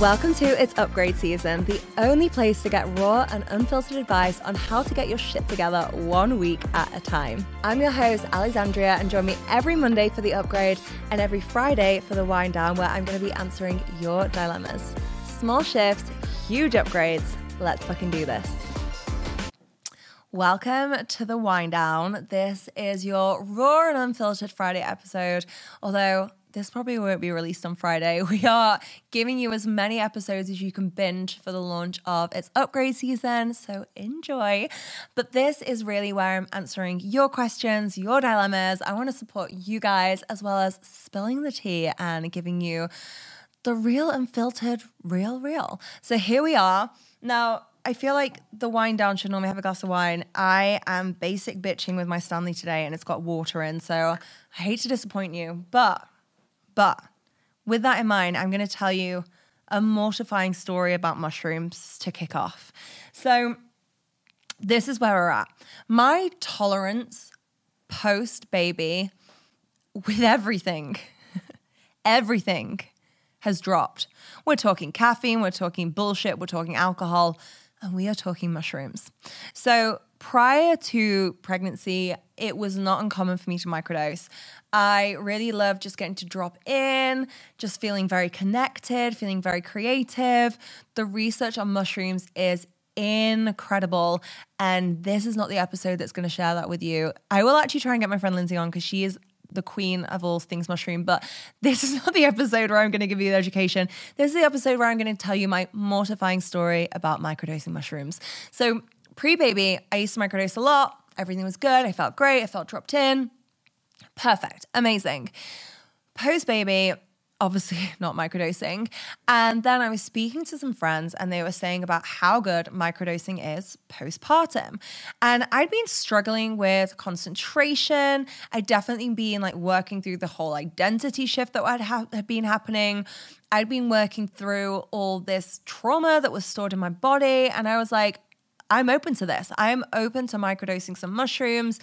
Welcome to It's Upgrade Season, the only place to get raw and unfiltered advice on how to get your shit together one week at a time. I'm your host, Alexandria, and join me every Monday for the upgrade and every Friday for the wind down, where I'm going to be answering your dilemmas. Small shifts, huge upgrades. Let's fucking do this. Welcome to the wind down. This is your raw and unfiltered Friday episode, although this probably won't be released on Friday. We are giving you as many episodes as you can binge for the launch of its upgrade season, so enjoy. But this is really where I'm answering your questions, your dilemmas. I want to support you guys as well as spilling the tea and giving you the real unfiltered, real, real. So here we are. Now, I feel like the wind down should normally have a glass of wine. I am basic bitching with my Stanley today and it's got water in, so I hate to disappoint you, but but with that in mind, I'm going to tell you a mortifying story about mushrooms to kick off. So, this is where we're at. My tolerance post baby with everything, everything has dropped. We're talking caffeine, we're talking bullshit, we're talking alcohol, and we are talking mushrooms. So, prior to pregnancy, it was not uncommon for me to microdose. I really love just getting to drop in, just feeling very connected, feeling very creative. The research on mushrooms is incredible. And this is not the episode that's going to share that with you. I will actually try and get my friend Lindsay on because she is the queen of all things mushroom. But this is not the episode where I'm going to give you the education. This is the episode where I'm going to tell you my mortifying story about microdosing mushrooms. So, pre baby, I used to microdose a lot. Everything was good. I felt great. I felt dropped in. Perfect. Amazing. Post baby, obviously not microdosing. And then I was speaking to some friends and they were saying about how good microdosing is postpartum. And I'd been struggling with concentration. I'd definitely been like working through the whole identity shift that had, ha- had been happening. I'd been working through all this trauma that was stored in my body. And I was like, I'm open to this. I'm open to microdosing some mushrooms.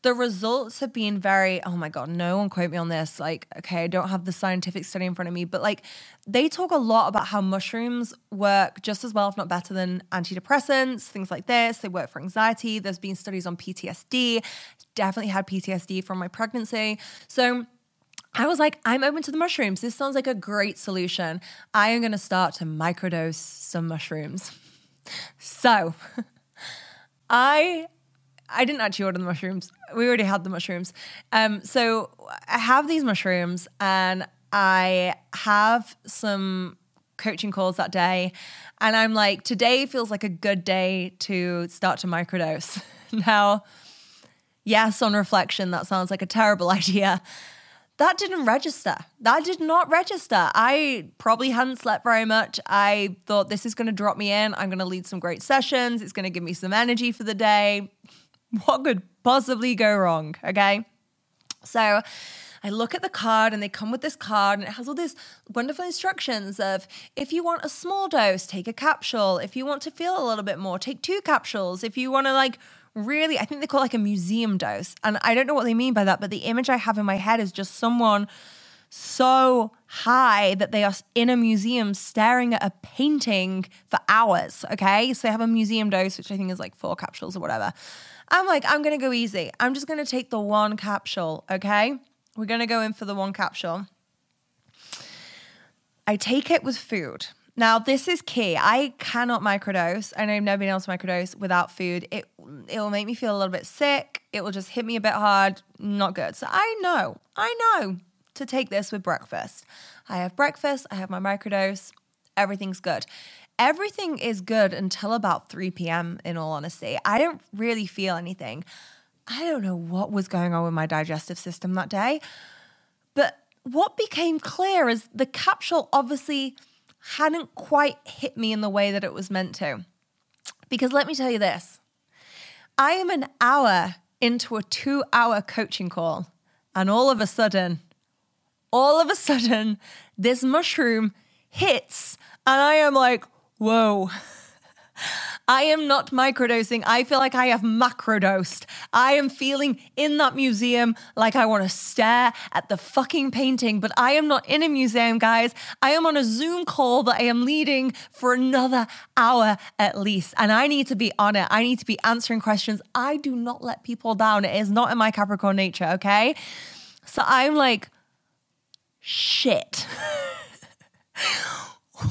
The results have been very, oh my God, no one quote me on this. Like, okay, I don't have the scientific study in front of me, but like they talk a lot about how mushrooms work just as well, if not better than antidepressants, things like this. They work for anxiety. There's been studies on PTSD. Definitely had PTSD from my pregnancy. So, I was like, I'm open to the mushrooms. This sounds like a great solution. I am going to start to microdose some mushrooms. So I I didn't actually order the mushrooms. We already had the mushrooms. Um, so I have these mushrooms and I have some coaching calls that day. And I'm like, today feels like a good day to start to microdose. now, yes, on reflection, that sounds like a terrible idea that didn't register. That did not register. I probably hadn't slept very much. I thought this is going to drop me in. I'm going to lead some great sessions. It's going to give me some energy for the day. What could possibly go wrong? Okay. So, I look at the card and they come with this card and it has all these wonderful instructions of if you want a small dose, take a capsule. If you want to feel a little bit more, take two capsules. If you want to like really, I think they call it like a museum dose. And I don't know what they mean by that, but the image I have in my head is just someone so high that they are in a museum staring at a painting for hours. Okay. So they have a museum dose, which I think is like four capsules or whatever. I'm like, I'm going to go easy. I'm just going to take the one capsule. Okay. We're going to go in for the one capsule. I take it with food. Now, this is key. I cannot microdose, and I've never been able to microdose without food. It it will make me feel a little bit sick. It will just hit me a bit hard. Not good. So I know, I know to take this with breakfast. I have breakfast. I have my microdose. Everything's good. Everything is good until about 3 p.m. In all honesty, I don't really feel anything. I don't know what was going on with my digestive system that day, but what became clear is the capsule obviously hadn't quite hit me in the way that it was meant to. Because let me tell you this I am an hour into a two hour coaching call, and all of a sudden, all of a sudden, this mushroom hits, and I am like, whoa. I am not microdosing. I feel like I have macrodosed. I am feeling in that museum like I want to stare at the fucking painting, but I am not in a museum, guys. I am on a Zoom call that I am leading for another hour at least. And I need to be on it. I need to be answering questions. I do not let people down. It is not in my Capricorn nature, okay? So I'm like, shit.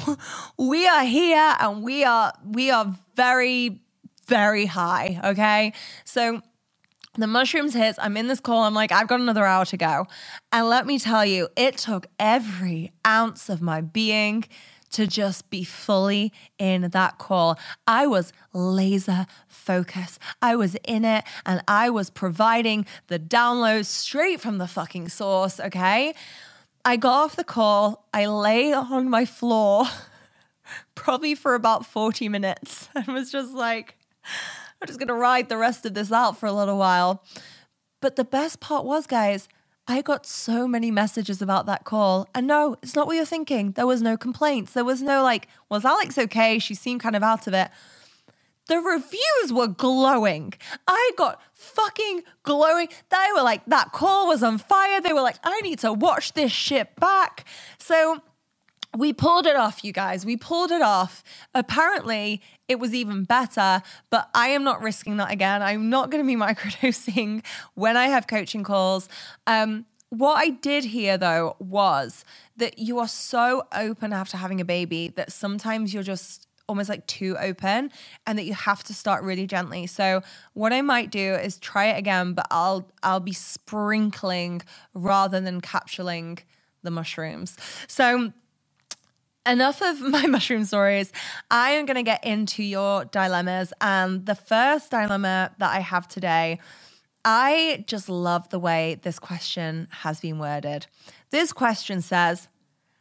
we are here and we are we are very very high okay so the mushrooms hits i'm in this call i'm like i've got another hour to go and let me tell you it took every ounce of my being to just be fully in that call. I was laser focused. I was in it and I was providing the downloads straight from the fucking source, okay? I got off the call, I lay on my floor probably for about 40 minutes and was just like, I'm just gonna ride the rest of this out for a little while. But the best part was, guys, I got so many messages about that call. And no, it's not what you're thinking. There was no complaints. There was no like, was Alex okay? She seemed kind of out of it. The reviews were glowing. I got fucking glowing. They were like, that call was on fire. They were like, I need to watch this shit back. So we pulled it off, you guys. We pulled it off. Apparently, it was even better, but I am not risking that again. I'm not going to be microdosing when I have coaching calls. Um, what I did hear though was that you are so open after having a baby that sometimes you're just almost like too open and that you have to start really gently. So what I might do is try it again, but I'll I'll be sprinkling rather than capsuling the mushrooms. So enough of my mushroom stories. I am going to get into your dilemmas. And the first dilemma that I have today, I just love the way this question has been worded. This question says,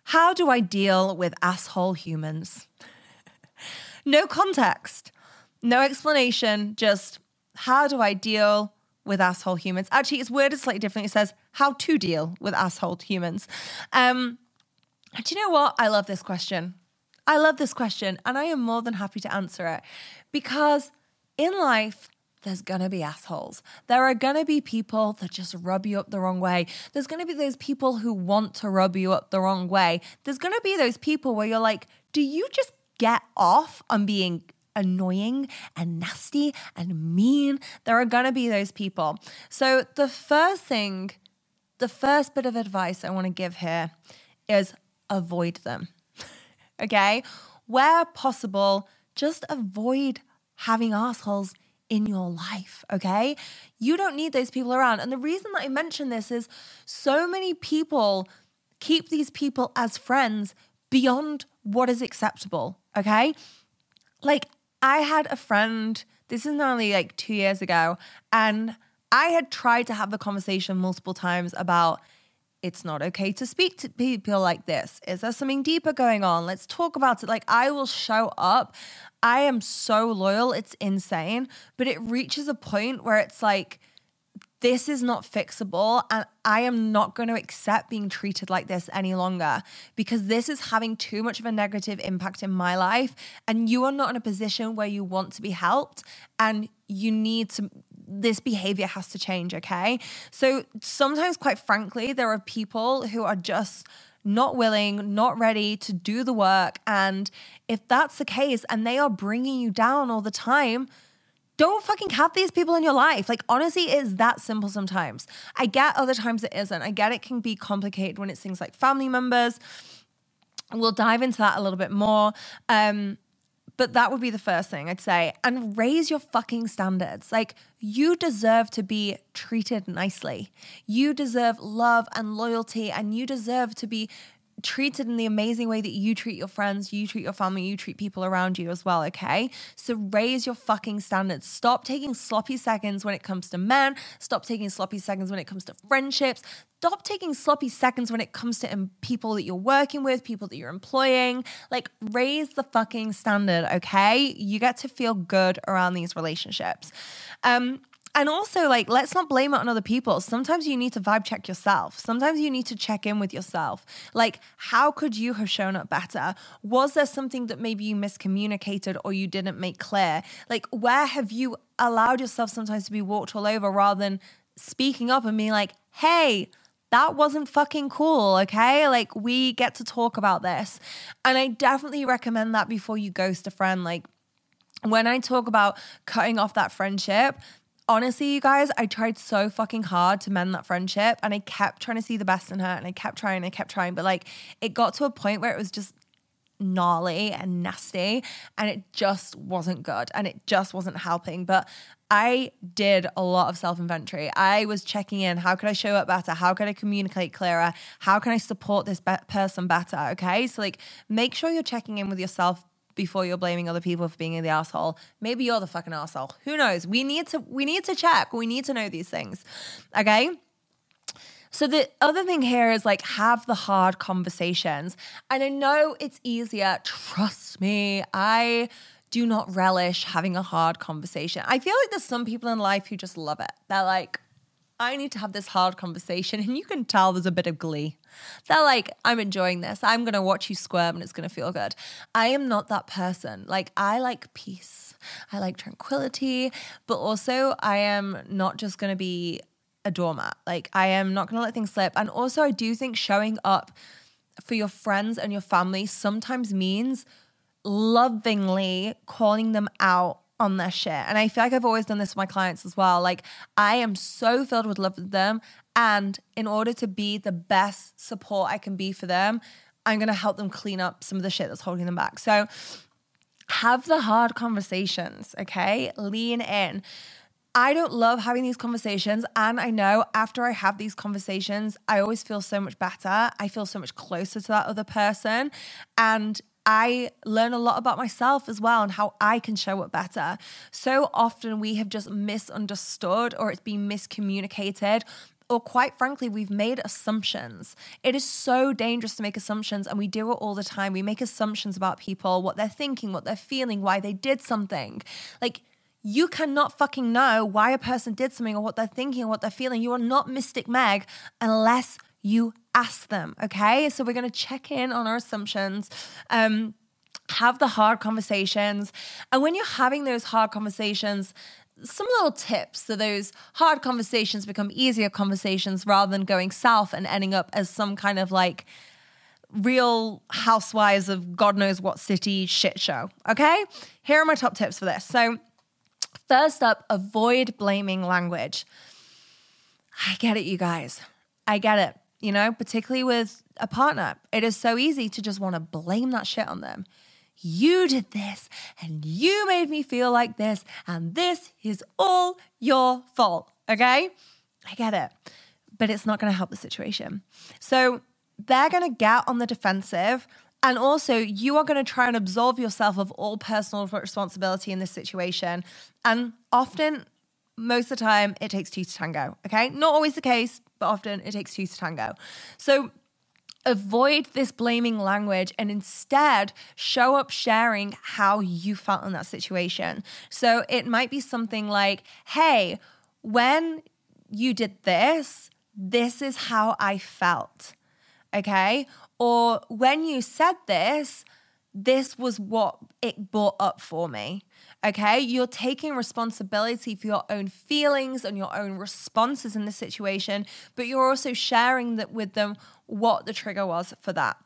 How do I deal with asshole humans? No context, no explanation, just how do I deal with asshole humans? Actually, it's worded slightly differently. It says how to deal with asshole humans. Um, do you know what? I love this question. I love this question, and I am more than happy to answer it because in life, there's gonna be assholes. There are gonna be people that just rub you up the wrong way. There's gonna be those people who want to rub you up the wrong way. There's gonna be those people where you're like, do you just get off on being annoying and nasty and mean. There are going to be those people. So, the first thing, the first bit of advice I want to give here is avoid them. okay? Where possible, just avoid having assholes in your life, okay? You don't need those people around. And the reason that I mention this is so many people keep these people as friends beyond what is acceptable. Okay. Like, I had a friend, this is only like two years ago, and I had tried to have the conversation multiple times about it's not okay to speak to people like this. Is there something deeper going on? Let's talk about it. Like, I will show up. I am so loyal, it's insane. But it reaches a point where it's like, this is not fixable and I am not going to accept being treated like this any longer because this is having too much of a negative impact in my life and you are not in a position where you want to be helped and you need to this behavior has to change, okay? So sometimes quite frankly there are people who are just not willing, not ready to do the work and if that's the case and they are bringing you down all the time, don't fucking have these people in your life. Like, honestly, it is that simple sometimes. I get other times it isn't. I get it can be complicated when it's things like family members. We'll dive into that a little bit more. Um, but that would be the first thing I'd say. And raise your fucking standards. Like, you deserve to be treated nicely. You deserve love and loyalty, and you deserve to be treated in the amazing way that you treat your friends, you treat your family, you treat people around you as well, okay? So raise your fucking standards. Stop taking sloppy seconds when it comes to men. Stop taking sloppy seconds when it comes to friendships. Stop taking sloppy seconds when it comes to people that you're working with, people that you're employing. Like, raise the fucking standard, okay? You get to feel good around these relationships. Um, and also like let's not blame it on other people sometimes you need to vibe check yourself sometimes you need to check in with yourself like how could you have shown up better was there something that maybe you miscommunicated or you didn't make clear like where have you allowed yourself sometimes to be walked all over rather than speaking up and being like hey that wasn't fucking cool, okay? Like, we get to talk about this. And I definitely recommend that before you ghost a friend. Like, when I talk about cutting off that friendship, honestly, you guys, I tried so fucking hard to mend that friendship and I kept trying to see the best in her and I kept trying, I kept trying, but like it got to a point where it was just gnarly and nasty and it just wasn't good and it just wasn't helping. But I did a lot of self inventory. I was checking in. How could I show up better? How can I communicate clearer? How can I support this be- person better? Okay. So, like, make sure you're checking in with yourself before you're blaming other people for being the asshole. Maybe you're the fucking asshole. Who knows? We need to we need to check. We need to know these things. Okay? So the other thing here is like have the hard conversations. And I know it's easier, trust me. I do not relish having a hard conversation. I feel like there's some people in life who just love it. They're like, I need to have this hard conversation. And you can tell there's a bit of glee. They're like, I'm enjoying this. I'm going to watch you squirm and it's going to feel good. I am not that person. Like, I like peace, I like tranquility, but also I am not just going to be a doormat. Like, I am not going to let things slip. And also, I do think showing up for your friends and your family sometimes means lovingly calling them out on their shit. And I feel like I've always done this with my clients as well. Like, I am so filled with love for them. And in order to be the best support I can be for them, I'm going to help them clean up some of the shit that's holding them back. So, have the hard conversations, okay? Lean in. I don't love having these conversations. And I know after I have these conversations, I always feel so much better. I feel so much closer to that other person. And I learn a lot about myself as well and how I can show up better. So often we have just misunderstood or it's been miscommunicated or quite frankly, we've made assumptions. It is so dangerous to make assumptions, and we do it all the time. We make assumptions about people, what they're thinking, what they're feeling, why they did something. Like, you cannot fucking know why a person did something or what they're thinking or what they're feeling. You are not Mystic Meg unless you ask them. Okay. So we're going to check in on our assumptions. Um, have the hard conversations. And when you're having those hard conversations, some little tips so those hard conversations become easier conversations rather than going south and ending up as some kind of like real housewives of God knows what city shit show. Okay? Here are my top tips for this. So, first up, avoid blaming language. I get it, you guys. I get it you know, particularly with a partner. It is so easy to just want to blame that shit on them. You did this and you made me feel like this, and this is all your fault. Okay? I get it. But it's not going to help the situation. So they're going to get on the defensive. And also, you are going to try and absolve yourself of all personal responsibility in this situation. And often, most of the time, it takes two to tango. Okay? Not always the case, but often it takes two to tango. So avoid this blaming language and instead show up sharing how you felt in that situation. So it might be something like, hey, when you did this, this is how I felt. Okay. Or when you said this, this was what it brought up for me. Okay. You're taking responsibility for your own feelings and your own responses in the situation, but you're also sharing that with them what the trigger was for that.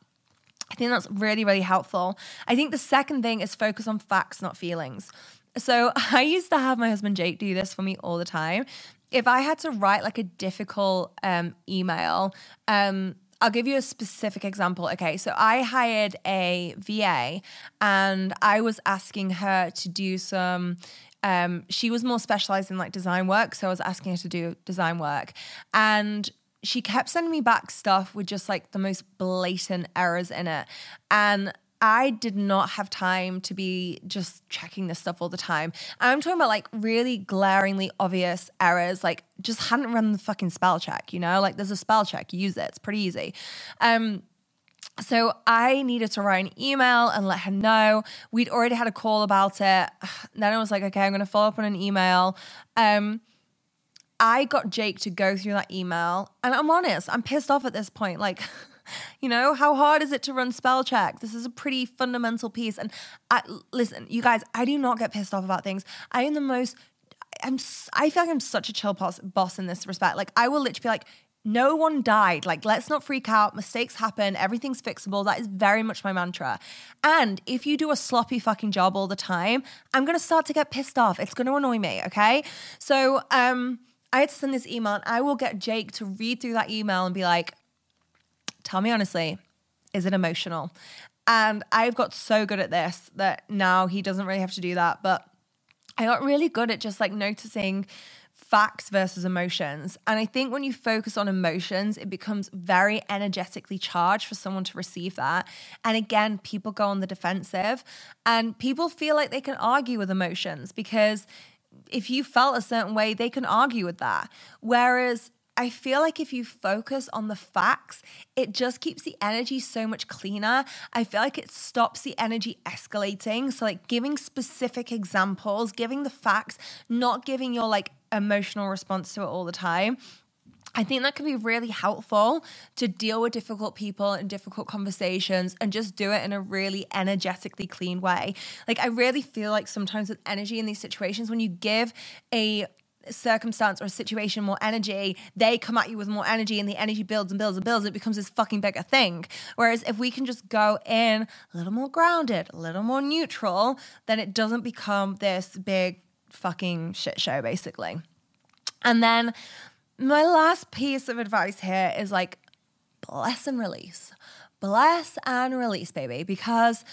I think that's really, really helpful. I think the second thing is focus on facts, not feelings. So I used to have my husband Jake do this for me all the time. If I had to write like a difficult um, email, um, I'll give you a specific example. Okay, so I hired a VA and I was asking her to do some. Um, she was more specialized in like design work, so I was asking her to do design work, and she kept sending me back stuff with just like the most blatant errors in it, and I did not have time to be just checking this stuff all the time. I'm talking about like really glaringly obvious errors, like just hadn't run the fucking spell check, you know? Like there's a spell check, use it, it's pretty easy. Um, so I needed to write an email and let her know. We'd already had a call about it. Then I was like, okay, I'm going to follow up on an email. Um, I got Jake to go through that email, and I'm honest, I'm pissed off at this point. Like, you know, how hard is it to run spell check? This is a pretty fundamental piece. And I, listen, you guys, I do not get pissed off about things. I am the most. I'm. I feel like I'm such a chill boss, in this respect. Like, I will literally be like, no one died. Like, let's not freak out. Mistakes happen. Everything's fixable. That is very much my mantra. And if you do a sloppy fucking job all the time, I'm going to start to get pissed off. It's going to annoy me. Okay. So, um, I had to send this email and I will get Jake to read through that email and be like, tell me honestly, is it emotional? And I've got so good at this that now he doesn't really have to do that. But I got really good at just like noticing facts versus emotions. And I think when you focus on emotions, it becomes very energetically charged for someone to receive that. And again, people go on the defensive and people feel like they can argue with emotions because if you felt a certain way, they can argue with that. Whereas I feel like if you focus on the facts, it just keeps the energy so much cleaner. I feel like it stops the energy escalating. So, like giving specific examples, giving the facts, not giving your like emotional response to it all the time. I think that can be really helpful to deal with difficult people and difficult conversations and just do it in a really energetically clean way. Like, I really feel like sometimes with energy in these situations, when you give a circumstance or a situation more energy, they come at you with more energy and the energy builds and builds and builds. It becomes this fucking bigger thing. Whereas if we can just go in a little more grounded, a little more neutral, then it doesn't become this big fucking shit show, basically. And then my last piece of advice here is like bless and release. Bless and release, baby, because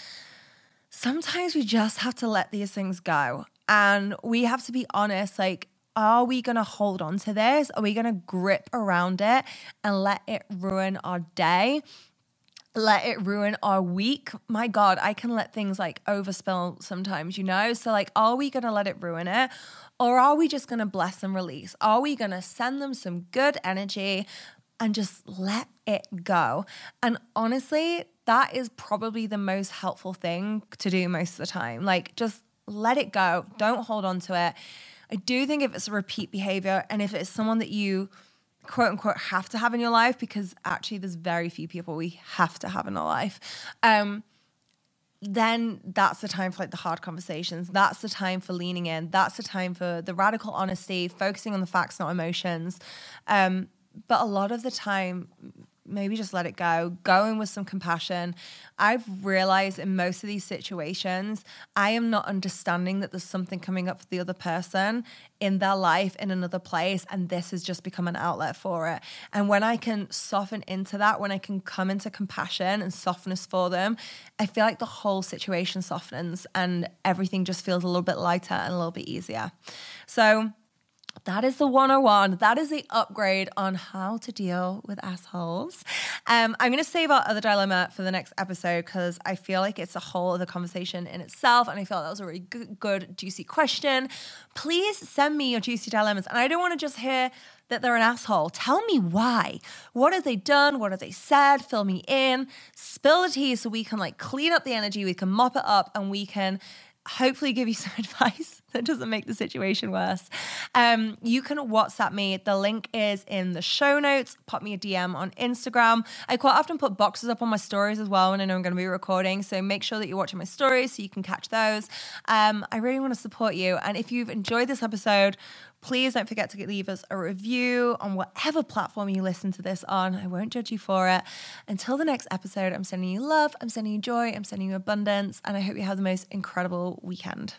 sometimes we just have to let these things go. And we have to be honest, like, are we going to hold on to this? Are we going to grip around it and let it ruin our day? Let it ruin our week? My God, I can let things like overspill sometimes, you know? So, like, are we going to let it ruin it? Or are we just going to bless and release? Are we going to send them some good energy and just let it go? And honestly, that is probably the most helpful thing to do most of the time. Like, just let it go. Don't hold on to it. I do think if it's a repeat behavior and if it's someone that you quote unquote have to have in your life, because actually there's very few people we have to have in our life. Um, then that's the time for like the hard conversations. That's the time for leaning in. That's the time for the radical honesty, focusing on the facts, not emotions. Um, but a lot of the time, maybe just let it go, go in with some compassion. I've realized in most of these situations, I am not understanding that there's something coming up for the other person in their life in another place, and this has just become an outlet for it. And when I can soften into that, when I can come into compassion and softness for them, I feel like the whole situation softens and everything just feels a little bit lighter and a little bit easier. So, that is the 101. That is the upgrade on how to deal with assholes. Um, I'm going to save our other dilemma for the next episode because I feel like it's a whole other conversation in itself. And I felt that was a really good, good, juicy question. Please send me your juicy dilemmas. And I don't want to just hear that they're an asshole. Tell me why. What have they done? What have they said? Fill me in. Spill the tea so we can like clean up the energy, we can mop it up, and we can hopefully give you some advice that doesn't make the situation worse. Um, you can WhatsApp me. The link is in the show notes. Pop me a DM on Instagram. I quite often put boxes up on my stories as well when I know I'm going to be recording. So make sure that you're watching my stories so you can catch those. Um, I really want to support you. And if you've enjoyed this episode, please don't forget to leave us a review on whatever platform you listen to this on. I won't judge you for it. Until the next episode, I'm sending you love, I'm sending you joy, I'm sending you abundance, and I hope you have the most incredible weekend.